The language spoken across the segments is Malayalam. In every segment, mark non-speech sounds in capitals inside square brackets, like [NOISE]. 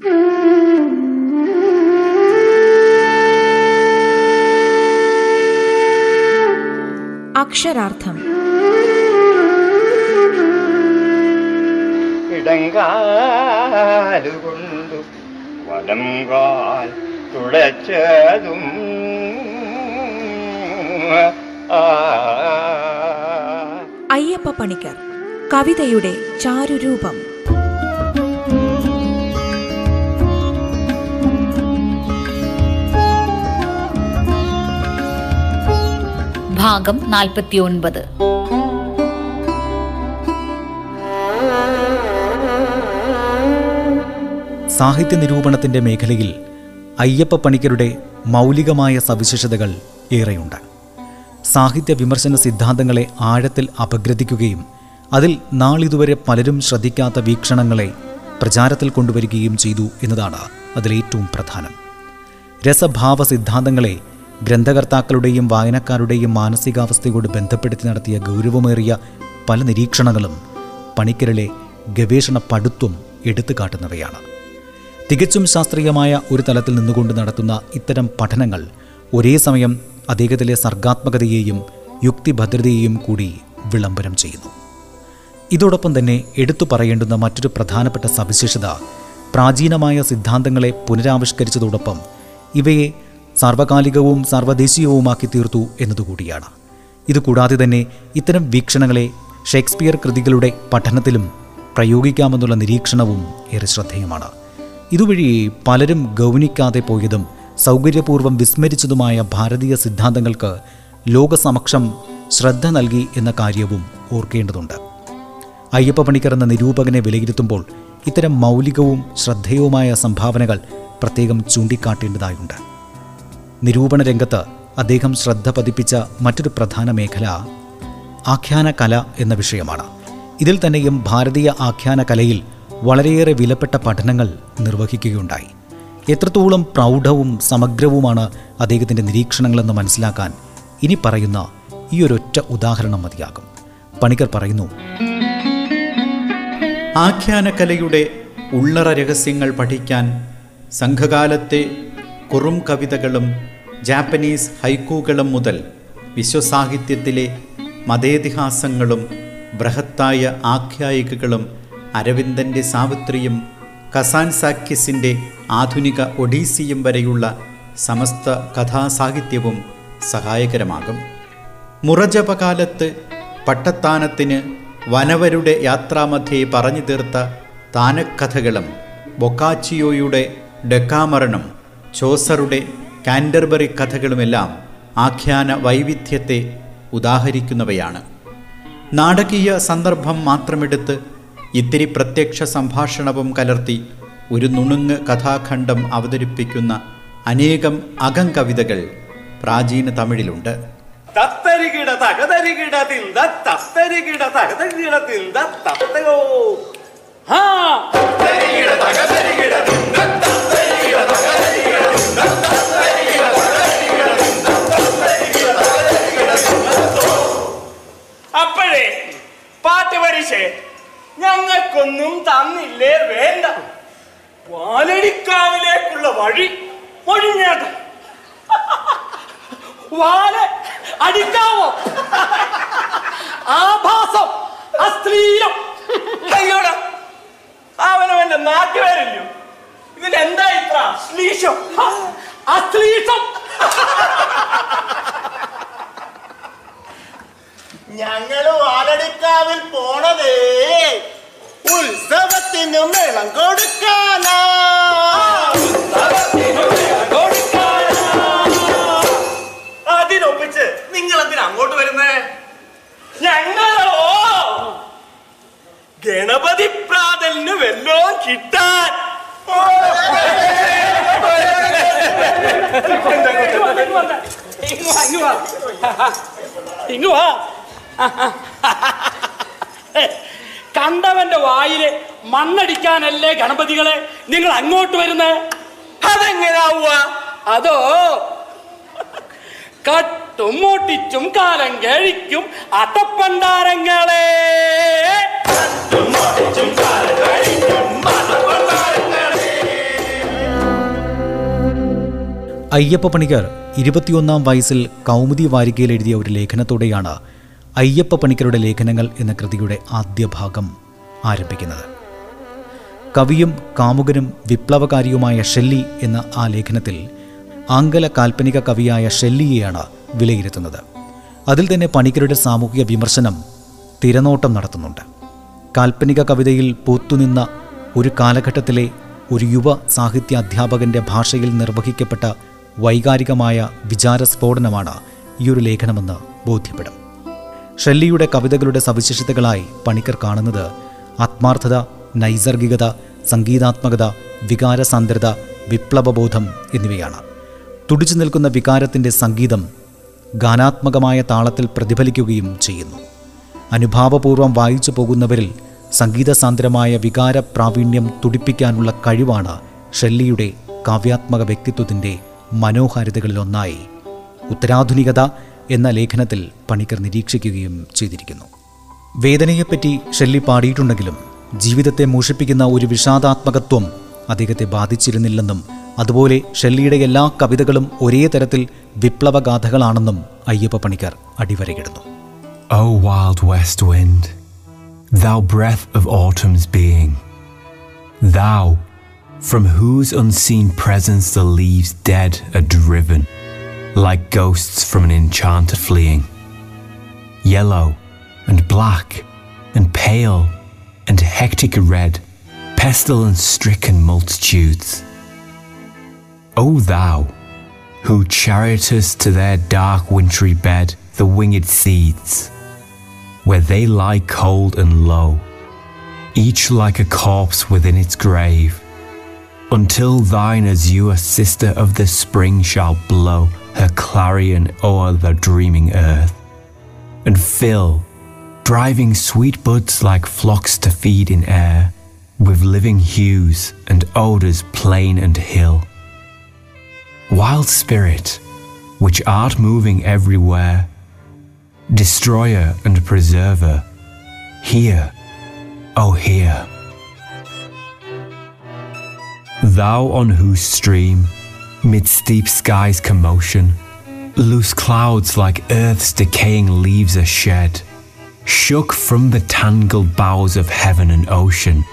അക്ഷരാർത്ഥം. ഇടങ്കാലുകൊണ്ടു വലം കാൽ തുളച്ചതും അയ്യപ്പ പണിക്കർ കവിതയുടെ ചാരുരൂപം. ഭാഗം നാൽപ്പത്തിയൊൻപത്. സാഹിത്യ നിരൂപണത്തിന്റെ മേഖലയിൽ അയ്യപ്പ പണിക്കരുടെ മൗലികമായ സവിശേഷതകൾ ഏറെയുണ്ട്. സാഹിത്യ വിമർശന സിദ്ധാന്തങ്ങളെ ആഴത്തിൽ അപഗ്രഥിക്കുകയും അതിൽ നാളിതുവരെ പലരും ശ്രദ്ധിക്കാത്ത വീക്ഷണങ്ങളെ പ്രചാരത്തിൽ കൊണ്ടുവരികയും ചെയ്തു എന്നതാണ് അതിലേറ്റവും പ്രധാനം. രസഭാവ സിദ്ധാന്തങ്ങളെ ഗ്രന്ഥകർത്താക്കളുടെയും വായനക്കാരുടെയും മാനസികാവസ്ഥയോട് ബന്ധപ്പെടുത്തി നടത്തിയ ഗൗരവമേറിയ പല നിരീക്ഷണങ്ങളും പണിക്കരിലെ ഗവേഷണ പടുത്വം എടുത്തു കാട്ടുന്നവയാണ് തികച്ചും ശാസ്ത്രീയമായ ഒരു തലത്തിൽ നിന്നുകൊണ്ട് നടത്തുന്ന ഇത്തരം പഠനങ്ങൾ ഒരേ സമയം അദ്ദേഹത്തിലെ സർഗാത്മകതയെയും യുക്തിഭദ്രതയെയും കൂടി വിളംബരം ചെയ്യുന്നു. ഇതോടൊപ്പം തന്നെ എടുത്തു പറയേണ്ടുന്ന മറ്റൊരു പ്രധാനപ്പെട്ട സവിശേഷത പ്രാചീനമായ സിദ്ധാന്തങ്ങളെ പുനരാവിഷ്കരിച്ചതോടൊപ്പം ഇവയെ സാർവകാലികവും സാർവദേശീയവുമാക്കി തീർത്തു എന്നതുകൂടിയാണ്. ഇതുകൂടാതെ തന്നെ ഇത്തരം വീക്ഷണങ്ങളെ ഷേക്സ്പിയർ കൃതികളുടെ പഠനത്തിലും പ്രയോഗിക്കാമെന്നുള്ള നിരീക്ഷണവും ഏറെ ശ്രദ്ധേയമാണ്. ഇതുവഴി പലരും ഗൗനിക്കാതെ പോയതും സൗകര്യപൂർവം വിസ്മരിച്ചതുമായ ഭാരതീയ സിദ്ധാന്തങ്ങൾക്ക് ലോകസമക്ഷം ശ്രദ്ധ നൽകി എന്ന കാര്യവും ഓർക്കേണ്ടതുണ്ട്. അയ്യപ്പ പണിക്കർ എന്ന നിരൂപകനെ വിലയിരുത്തുമ്പോൾ ഇത്തരം മൗലികവും ശ്രദ്ധേയവുമായ സംഭാവനകൾ പ്രത്യേകം ചൂണ്ടിക്കാട്ടേണ്ടതായുണ്ട്. നിരൂപണ രംഗത്ത് അദ്ദേഹം ശ്രദ്ധ പതിപ്പിച്ച മറ്റൊരു പ്രധാന മേഖല ആഖ്യാന കല എന്ന വിഷയമാണ്. ഇതിൽ തന്നെയും ഭാരതീയ ആഖ്യാന കലയിൽ വളരെയേറെ വിലപ്പെട്ട പഠനങ്ങൾ നിർവഹിക്കുകയുണ്ടായി. എത്രത്തോളം പ്രൗഢവും സമഗ്രവുമാണ് അദ്ദേഹത്തിന്റെ നിരീക്ഷണങ്ങളെന്ന് മനസ്സിലാക്കാൻ ഇനി പറയുന്ന ഈ ഒരൊറ്റ ഉദാഹരണം മതിയാകും. പണിക്കർ പറയുന്നു ആഖ്യാനകലയുടെ ഉള്ളറ രഹസ്യങ്ങൾ പഠിക്കാൻ സംഘകാലത്തെ കുറും കവിതകളും ജാപ്പനീസ് ഹൈക്കൂകളും മുതൽ വിശ്വസാഹിത്യത്തിലെ മതേതിഹാസങ്ങളും ബൃഹത്തായ ആഖ്യായികകളും അരവിന്ദന്റെ സാവിത്രിയും കസാൻ കസാൻസാക്കിസിന്റെ ആധുനിക ഒഡീസിയും വരെയുള്ള സമസ്ത കഥാസാഹിത്യവും സഹായകരമാകും. മുറജപകാലത്ത് പട്ടത്താനത്തിന് വനവരുടെ യാത്രാമധ്യേ പറഞ്ഞു തീർത്ത താനക്കഥകളും ബൊക്കാച്ചിയോയുടെ ഡെക്കാമരണം ചോസറുടെ കാൻഡർബറി കഥകളുമെല്ലാം ആഖ്യാന വൈവിധ്യത്തെ ഉദാഹരിക്കുന്നവയാണ്. നാടകീയ സന്ദർഭം മാത്രമെടുത്ത് ഇത്തിരി പ്രത്യക്ഷ സംഭാഷണവും കലർത്തി ഒരു നുണുങ്ങ് കഥാഖണ്ഡം അവതരിപ്പിക്കുന്ന അനേകം അകങ്കവിതകൾ പ്രാചീന തമിഴിലുണ്ട്. തത്തരികിട തകതരികിട തിന്ത തത്തരികിട തകതരികിട തിന്ത തത്തയോ. ഹാ. അപ്പോഴേ [LAUGHS] കണ്ടവന്റെ വായിൽ മണ്ണടിക്കാനല്ലേ ഗണപതികളെ? നിങ്ങൾ അങ്ങോട്ട് വരുന്നേ? അതെങ്ങനാവുക? അതോ കട്ടും മൂട്ടിച്ചും കാലം കഴിക്കും അത്തപ്പണ്ടാരങ്ങളെ അയ്യപ്പ പണിക്കർ ഇരുപത്തിയൊന്നാം വയസ്സിൽ കൗമുദി വാരികയിൽ എഴുതിയ ഒരു ലേഖനത്തോടെയാണ് അയ്യപ്പ പണിക്കരുടെ ലേഖനങ്ങൾ എന്ന കൃതിയുടെ ആദ്യ ഭാഗം ആരംഭിക്കുന്നത്. കവിയും കാമുകനും വിപ്ലവകാരിയുമായ ഷെല്ലി എന്ന ആ ലേഖനത്തിൽ ആംഗല കാൽപ്പനിക കവിയായ ഷെല്ലിയെയാണ് വിലയിരുത്തുന്നത്. അതിൽ തന്നെ പണിക്കരുടെ സാമൂഹിക വിമർശനം തിരനോട്ടം നടത്തുന്നുണ്ട്. കാൽപ്പനിക കവിതയിൽ പൂത്തുനിന്ന ഒരു കാലഘട്ടത്തിലെ ഒരു യുവ സാഹിത്യ അധ്യാപകന്റെ ഭാഷയിൽ നിർവഹിക്കപ്പെട്ട വൈകാരികമായ വിചാരസ്ഫോടനമാണ് ഈ ഒരു ലേഖനമെന്ന് ബോധ്യപ്പെടും. ഷെല്ലിയുടെ കവിതകളുടെ സവിശേഷതകളായി പണിക്കർ കാണുന്നത് ആത്മാർത്ഥത നൈസർഗികത സംഗീതാത്മകത വികാരസാന്ദ്രത വിപ്ലവബോധം എന്നിവയാണ്. തുടിച്ചു നിൽക്കുന്ന വികാരത്തിന്റെ സംഗീതം ഗാനാത്മകമായ താളത്തിൽ പ്രതിഫലിക്കുകയും ചെയ്യുന്നു. അനുഭാവപൂർവം വായിച്ചു പോകുന്നവരിൽ സംഗീതസാന്ദ്രമായ വികാര പ്രാവീണ്യം തുടിപ്പിക്കാനുള്ള കഴിവാണ് ഷെല്ലിയുടെ കാവ്യാത്മക വ്യക്തിത്വത്തിന്റെ മനോഹാരിതകളിലൊന്നായി. ഉത്തരാധുനികത എന്ന ലേഖനത്തിൽ പണിക്കർ നിരീക്ഷിക്കുകയും ചെയ്തിരിക്കുന്നു. വേദനയെപ്പറ്റി ഷെല്ലി പാടിയിട്ടുണ്ടെങ്കിലും ജീവിതത്തെ മൂഷിപ്പിക്കുന്ന ഒരു വിഷാദാത്മകത്വം അദ്ദേഹത്തെ ബാധിച്ചിരുന്നില്ലെന്നും അതുപോലെ ഷെല്ലിയുടെ എല്ലാ കവിതകളും ഒരേ തരത്തിൽ വിപ്ലവഗാഥകളാണെന്നും അയ്യപ്പ പണിക്കർ അടിവരയിടുന്നു. O wild west wind, thou breath of autumn's being, thou from whose unseen presence the leaves dead are driven, like ghosts from an enchanted fleeing. Yellow and black and pale and hectic red, pestilence stricken multitudes. O thou, who chariotest to their dark wintry bed the winged seeds, where they lie cold and low, each like a corpse within its grave, until thine azure sister of the spring shall blow her clarion o'er the dreaming earth, and fill, driving sweet buds like flocks to feed in air, with living hues and odours plain and hill. Wild spirit, which art moving everywhere, destroyer and preserver, hear, oh hear. Thou on whose stream, mid steep sky's commotion, loose clouds like earth's decaying leaves are shed, shook from the tangled boughs of heaven and ocean,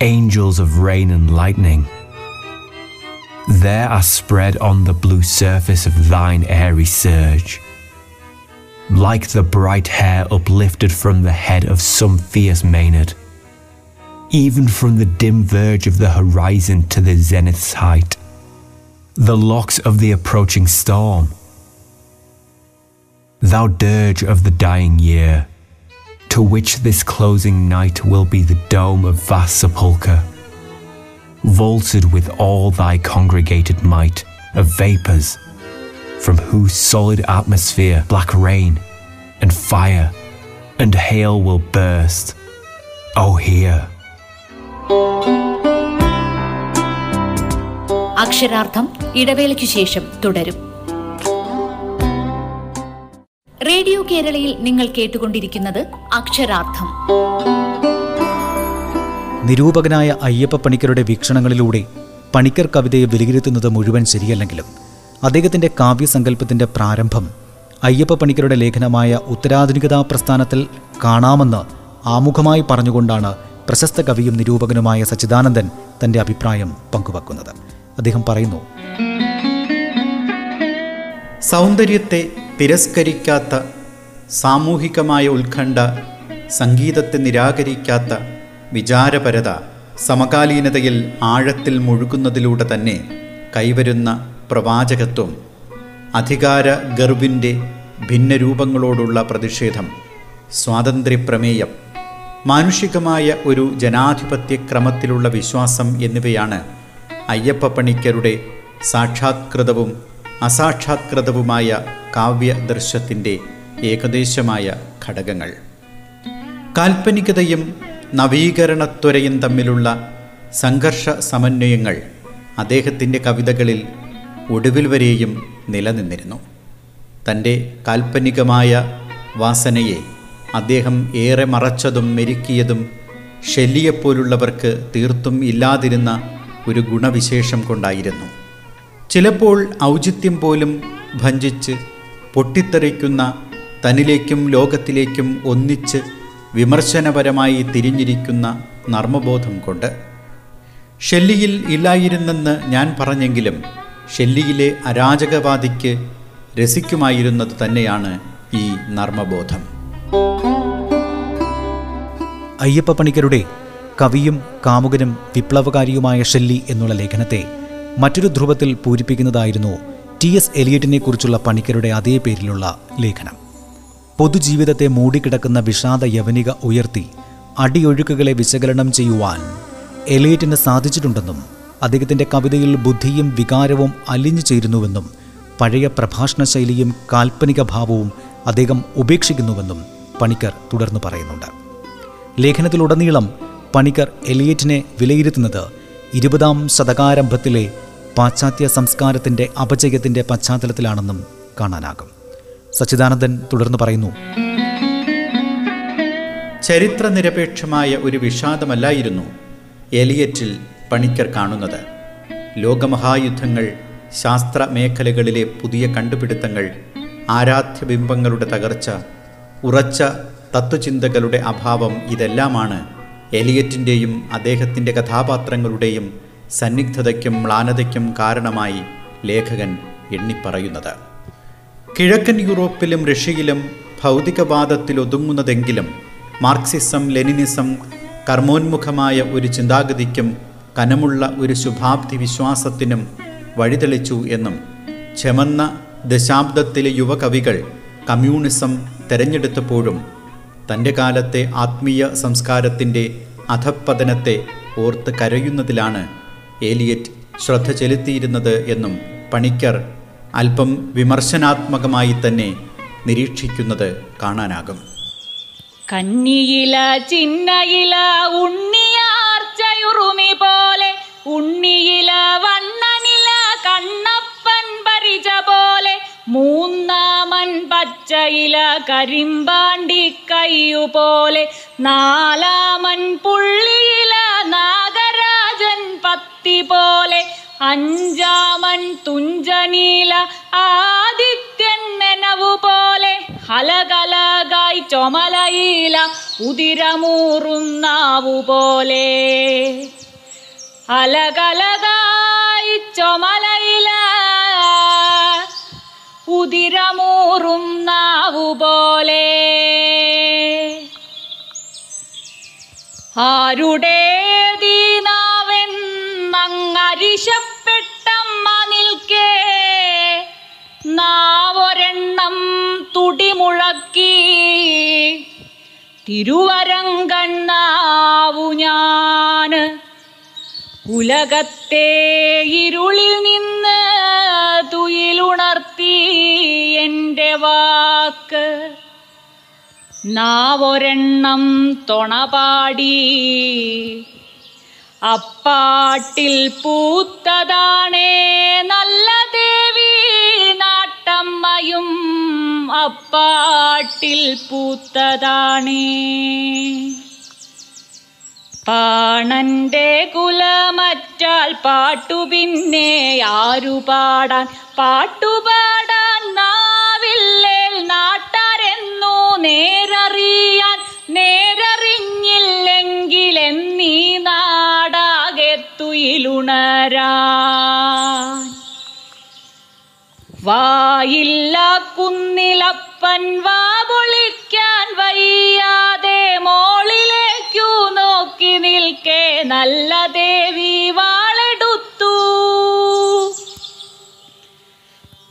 angels of rain and lightning. There are spread on the blue surface of thine airy surge, like the bright hair uplifted from the head of some fierce Maynard, even from the dim verge of the horizon to the zenith's height, the locks of the approaching storm. Thou dirge of the dying year, to which this closing night will be the dome of vast sepulchre, vaulted with all thy congregated might of vapours from whose solid atmosphere black rain and fire and hail will burst. Oh, hear. അക്ഷരാർത്ഥം ഇടവേളയ്ക്ക് ശേഷം തുടരും. റേഡിയോ കേരളയിൽ നിങ്ങൾ കേട്ടുകൊണ്ടിരിക്കുന്നത് അക്ഷരാർത്ഥം. നിരൂപകനായ അയ്യപ്പ പണിക്കരുടെ വീക്ഷണങ്ങളിലൂടെ പണിക്കർ കവിതയെ വിലയിരുത്തുന്നത് മുഴുവൻ ശരിയല്ലെങ്കിലും അദ്ദേഹത്തിന്റെ കാവ്യസങ്കല്പത്തിന്റെ പ്രാരംഭം അയ്യപ്പ പണിക്കരുടെ ലേഖനമായ ഉത്തരാധുനികതാ പ്രസ്ഥാനത്തിൽ കാണാമെന്ന് ആമുഖമായി പറഞ്ഞുകൊണ്ടാണ് പ്രശസ്ത കവിയും നിരൂപകനുമായ സച്ചിദാനന്ദൻ തന്റെ അഭിപ്രായം പങ്കുവെക്കുന്നത്. അദ്ദേഹം പറയുന്നു. സൗന്ദര്യത്തെ തിരസ്കരിക്കാത്ത സാമൂഹികമായ ഉത്കണ്ഠ സംഗീതത്തെ നിരാകരിക്കാത്ത വിചാരപരത സമകാലീനതയിൽ ആഴത്തിൽ മുഴുകുന്നതിലൂടെ തന്നെ കൈവരുന്ന പ്രവാചകത്വം അധികാര ഗർവിന്റെ ഭിന്നരൂപങ്ങളോടുള്ള പ്രതിഷേധം സ്വാതന്ത്ര്യപ്രമേയം മാനുഷികമായ ഒരു ജനാധിപത്യ ക്രമത്തിലുള്ള വിശ്വാസം എന്നിവയാണ് അയ്യപ്പ പണിക്കരുടെ സാക്ഷാത്കൃതവും അസാക്ഷാത്കൃതവുമായ കാവ്യദർശത്തിന്റെ ഏകദേശമായ ഘടകങ്ങൾ. കാൽപ്പനികതയും നവീകരണത്വരയും തമ്മിലുള്ള സംഘർഷ സമന്വയങ്ങൾ അദ്ദേഹത്തിന്റെ കവിതകളിൽ ഒടുവിൽ വരെയും നിലനിന്നിരുന്നു. തന്റെ കാൽപ്പനികമായ വാസനയെ അദ്ദേഹം ഏറെ മറച്ചതും മെരുക്കിയതും ഷെല്ലിയെപ്പോലുള്ളവർക്ക് തീർത്തും ഇല്ലാതിരുന്ന ഒരു ഗുണവിശേഷം കൊണ്ടായിരുന്നു. ചിലപ്പോൾ ഔചിത്യം പോലും ഭഞ്ചിച്ച് പൊട്ടിത്തെറിക്കുന്ന തനിലേക്കും ലോകത്തിലേക്കും ഒന്നിച്ച് വിമർശനപരമായി തിരിഞ്ഞിരിക്കുന്ന നർമ്മബോധം കൊണ്ട്. ഷെല്ലിയിൽ ഇല്ലായിരുന്നെന്ന് ഞാൻ പറഞ്ഞെങ്കിലും ഷെല്ലിയിലെ അരാജകവാദിക്ക് രസിക്കുമായിരുന്നത് തന്നെയാണ് ഈ നർമ്മബോധം. അയ്യപ്പ പണിക്കരുടെ കവിയും കാമുകനും വിപ്ലവകാരിയുമായ ഷെല്ലി എന്നുള്ള ലേഖനത്തെ മറ്റൊരു ധ്രുവത്തിൽ പൂരിപ്പിക്കുന്നതായിരുന്നു ടി എസ് എലിയറ്റിനെ കുറിച്ചുള്ള പണിക്കരുടെ അതേ പേരിലുള്ള ലേഖനം. പൊതുജീവിതത്തെ മൂടിക്കിടക്കുന്ന വിഷാദ യവനിക ഉയർത്തി അടിയൊഴുക്കുകളെ വിശകലനം ചെയ്യുവാൻ എലിയറ്റിന് സാധിച്ചിട്ടുണ്ടെന്നും അദ്ദേഹത്തിന്റെ കവിതയിൽ ബുദ്ധിയും വികാരവും അലിഞ്ഞു ചേരുന്നുവെന്നും പഴയ പ്രഭാഷണ ശൈലിയും കാൽപ്പനിക ഭാവവും അദ്ദേഹം ഉപേക്ഷിക്കുന്നുവെന്നും പണിക്കർ തുടർന്ന് പറയുന്നുണ്ട്. ലേഖനത്തിലുടനീളം പണിക്കർ എലിയറ്റിനെ വിലയിരുത്തുന്നത് ഇരുപതാം ശതകാരംഭത്തിലെ പാശ്ചാത്യ സംസ്കാരത്തിന്റെ അപജയത്തിന്റെ പശ്ചാത്തലത്തിലാണെന്നും കാണാനാകും. സച്ചിദാനന്ദൻ തുടർന്ന് പറയുന്നു. ചരിത്രനിരപേക്ഷമായ ഒരു വിഷാദമല്ലായിരുന്നു എലിയറ്റിൽ പണിക്കർ കാണുന്നത്. ലോകമഹായുദ്ധങ്ങൾ ശാസ്ത്ര മേഖലകളിലെ പുതിയ കണ്ടുപിടുത്തങ്ങൾ ആരാധ്യബിംബങ്ങളുടെ തകർച്ച ഉറച്ച തത്വചിന്തകളുടെ അഭാവം ഇതെല്ലാമാണ് എലിയറ്റിന്റെയും അദ്ദേഹത്തിന്റെ കഥാപാത്രങ്ങളുടെയും സന്നിഗ്ധതയ്ക്കും മ്ലാനതയ്ക്കും കാരണമായി ലേഖകൻ എണ്ണിപ്പറയുന്നത്. കിഴക്കൻ യൂറോപ്പിലും റഷ്യയിലും ഭൗതികവാദത്തിലൊതുങ്ങുന്നതെങ്കിലും മാർക്സിസം ലെനിനിസം കർമ്മോന്മുഖമായ ഒരു ചിന്താഗതിക്കും കനമുള്ള ഒരു ശുഭാപ്തി വിശ്വാസത്തിനും വഴിതെളിച്ചു എന്നും ചെമന്ന ദശാബ്ദത്തിലെ യുവകവികൾ കമ്മ്യൂണിസം തെരഞ്ഞെടുത്തപ്പോഴും തന്റെ കാലത്തെ ആത്മീയ സംസ്കാരത്തിന്റെ അധപ്പതനത്തെ ഓർത്ത് കരയുന്നതിലാണ് ഏലിയറ്റ് ശ്രദ്ധ ചെലുത്തിയിരുന്നത് എന്നും പണിക്കർ അല്പം വിമർശനാത്മകമായി തന്നെ നിരീക്ഷിക്കുന്നത് കാണാനാകും. കന്നിയില ചിന്നയില പച്ചയില കരിമ്പാണ്ടി കയ്യു പോലെ നാലാമൻ പുള്ളിയില നാഗരാജൻ പത്തി പോലെ അഞ്ചാമൻ തുഞ്ചനീല ആദിത്യൻ മെനവു പോലെ ഹലകലകായി ചുമലയില ഉതിരമൂറുന്നാവു പോലെ അലകലകായി ആരുടെ ദീനാവെന്നങ്ങരിശപ്പെട്ടമ്മ നിൽക്കേ. നാവൊരെണ്ണം തുടിമുഴക്കി. തിരുവരങ്കണ്ണാവു ഞാൻ. ഉലകത്തെ ഇരുളിൽ നിന്ന് തുയിലുണർത്തി എന്റെ വാക്ക്. നാവൊരെണ്ണം തൊണപാടി. അപ്പാട്ടിൽ പൂത്തതാണേ നല്ല ദേവി നാട്ടമ്മയും അപ്പാട്ടിൽ പൂത്തതാണേ. പാണന്റെ കുലമറ്റാൽ പാട്ടു പിന്നെ ആരു പാടാൻ പാട്ടുപാടാൻ നാവില്ലേൽ നാട്ടാരെന്നു നേരറിയാൻ നേരറിഞ്ഞില്ലെങ്കിൽ എന്നീ നാടാകെ തുയിലുണരാൻ. വായില്ല കുന്നിലപ്പൻ വാ പൊളിക്കാൻ വയ്യാതെ മോളിലേക്കു നോക്കി നിൽക്കേ നല്ല ദേവി വാളെടുത്തു.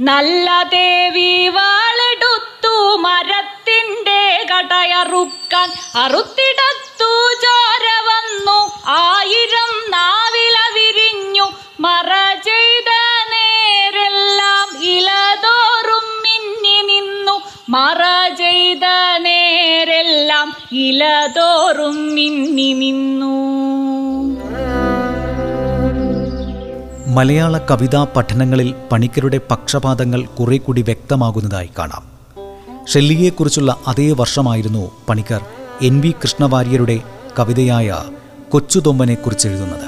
നല്ല ദേവി വാളെടുത്തു മരത്തിന്റെ കടയറുക്കാൻ അറുത്തിടത്തു ചോര വന്നു. ആയിരം നാവില വിരിഞ്ഞു മറ ചെയ്ത നേരെല്ലാം ഇലതോറും മിന്നി നിന്നു. മറ ചെയ്ത നേരെല്ലാം ഇലതോറും മിന്നി നിന്നു. മലയാള കവിതാ പഠനങ്ങളിൽ പണിക്കരുടെ പക്ഷപാതങ്ങൾ കുറെ കൂടി വ്യക്തമാകുന്നതായി കാണാം. ഷെല്ലിയെക്കുറിച്ചുള്ള അതേ വർഷമായിരുന്നു പണിക്കർ എൻ വി കൃഷ്ണവാര്യരുടെ കവിതയായ കൊച്ചുതൊമ്മനെക്കുറിച്ച് എഴുതുന്നത്.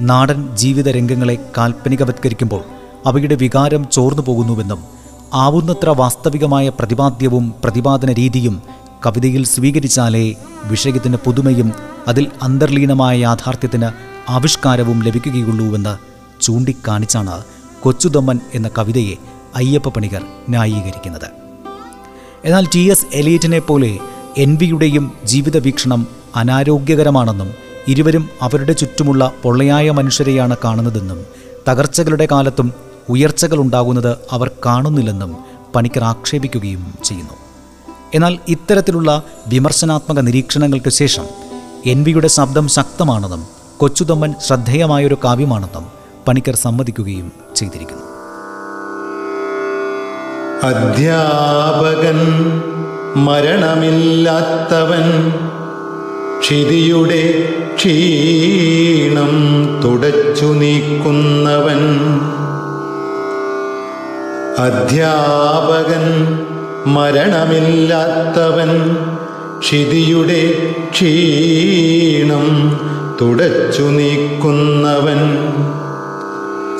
നാടൻ ജീവിത രംഗങ്ങളെ കാൽപ്പനികവത്കരിക്കുമ്പോൾ അവയുടെ വികാരം ചോർന്നു പോകുന്നുവെന്നും ആവുന്നത്ര വാസ്തവികമായ പ്രതിപാദ്യവും പ്രതിപാദന രീതിയും കവിതയിൽ സ്വീകരിച്ചാലേ വിഷയത്തിന് പുതുമയും അതിൽ അന്തർലീനമായ യാഥാർത്ഥ്യത്തിന് ആവിഷ്കാരവും ലഭിക്കുകയുള്ളൂവെന്ന് ചൂണ്ടിക്കാണിച്ചാണ് കൊച്ചുതൊമ്മൻ എന്ന കവിതയെ അയ്യപ്പ പണികർ ന്യായീകരിക്കുന്നത്. എന്നാൽ ടി എസ് എലിയറ്റിനെ പോലെ എൻ വിയുടെയും ജീവിത വീക്ഷണം അനാരോഗ്യകരമാണെന്നും ഇരുവരും അവരുടെ ചുറ്റുമുള്ള പൊള്ളയായ മനുഷ്യരെയാണ് കാണുന്നതെന്നും തകർച്ചകളുടെ കാലത്തും ഉയർച്ചകൾ ഉണ്ടാകുന്നത് അവർ കാണുന്നില്ലെന്നും പണിക്കർ ആക്ഷേപിക്കുകയും ചെയ്യുന്നു. എന്നാൽ ഇത്തരത്തിലുള്ള വിമർശനാത്മക നിരീക്ഷണങ്ങൾക്ക് ശേഷം എൻ വിയുടെ ശബ്ദം ശക്തമാണെന്നും കൊച്ചുതൊമ്മൻ ശ്രദ്ധേയമായൊരു കാവ്യമാണെന്നും പണിക്കർ സമ്മതിക്കുകയും ചെയ്തിരിക്കുന്നു. അധ്യാപകൻ മരണമില്ലാത്തവൻ ക്ഷിതിയുടെ ക്ഷീണം തുടച്ചു നീക്കുന്നവൻ അധ്യാപകൻ മരണമില്ലാത്തവൻ ക്ഷിതിയുടെ ക്ഷീണം തുടച്ചു നീക്കുന്നവൻ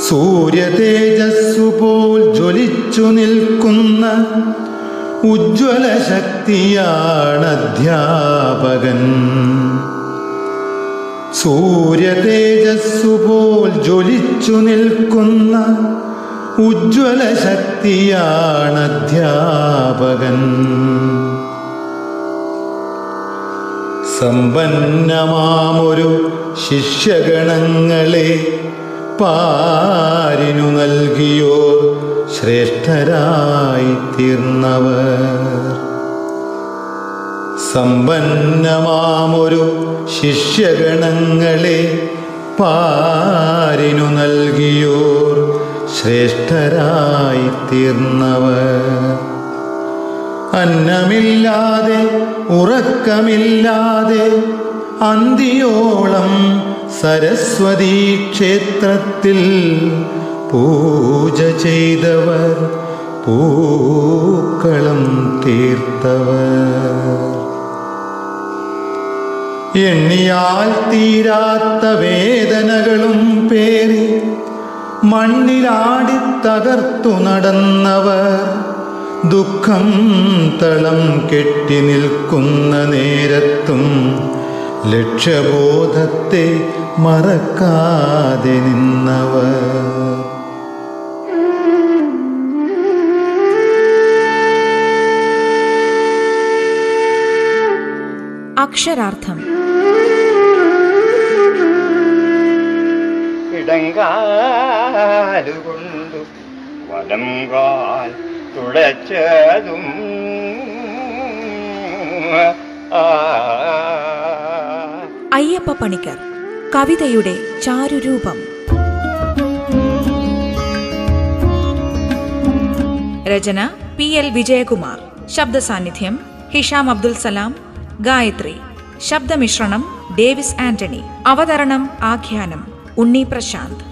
സൂര്യതേജസ്സു പോൽ ജ്വലിച്ചു നിൽക്കുന്ന ഉജ്ജ്വല ശക്തിയാണ് അധ്യാപകൻ. സൂര്യതേജസ്സു പോൽ ജ്വലിച്ചു നിൽക്കുന്ന ഉജ്ജ്വല ശക്തിയാണ് അധ്യാപകൻ. സമ്പന്നമാമൊരു ശിഷ്യഗണങ്ങളെ പാരിനു നൽകിയോർ ശ്രേഷ്ഠരായി തീർന്നവർ. സമ്പന്നമാമൊരു ശിഷ്യഗണങ്ങളെ പാരിനു നൽകിയോർ ശ്രേഷ്ഠരായി തീർന്നവർ. അന്നമില്ലാതെ ഉറക്കമില്ലാതെ അന്തിയോളം സരസ്വതീ ക്ഷേത്രത്തിൽ പൂജ ചെയ്തവർ പൂക്കളം തീർത്തവർ. എണ്ണിയാൽ തീരാത്ത വേദനകളും പേറി മണ്ണിലാടി തകർത്തു നടന്നവർ ദുഃഖം തളം കെട്ടി നിൽക്കുന്ന നേരത്തും ലക്ഷ്യബോധത്തെ മറക്കാതെ നിന്നവർ. അക്ഷരാർത്ഥം. ഇടങ്കാലുകൊണ്ടു വലങ്കാൽ കാൽ തുളച്ചതും അയ്യപ്പ പണിക്കർ. കവിതയുടെ ചാരുരൂപം. രചന പി എൽ വിജയകുമാർ. ശബ്ദസാന്നിധ്യം ഹിഷാം അബ്ദുൽ സലാം. ഗായത്രി ശബ്ദമിശ്രണം ഡേവിസ് ആന്റണി. അവതരണം ആഖ്യാനം ഉണ്ണി പ്രശാന്ത്.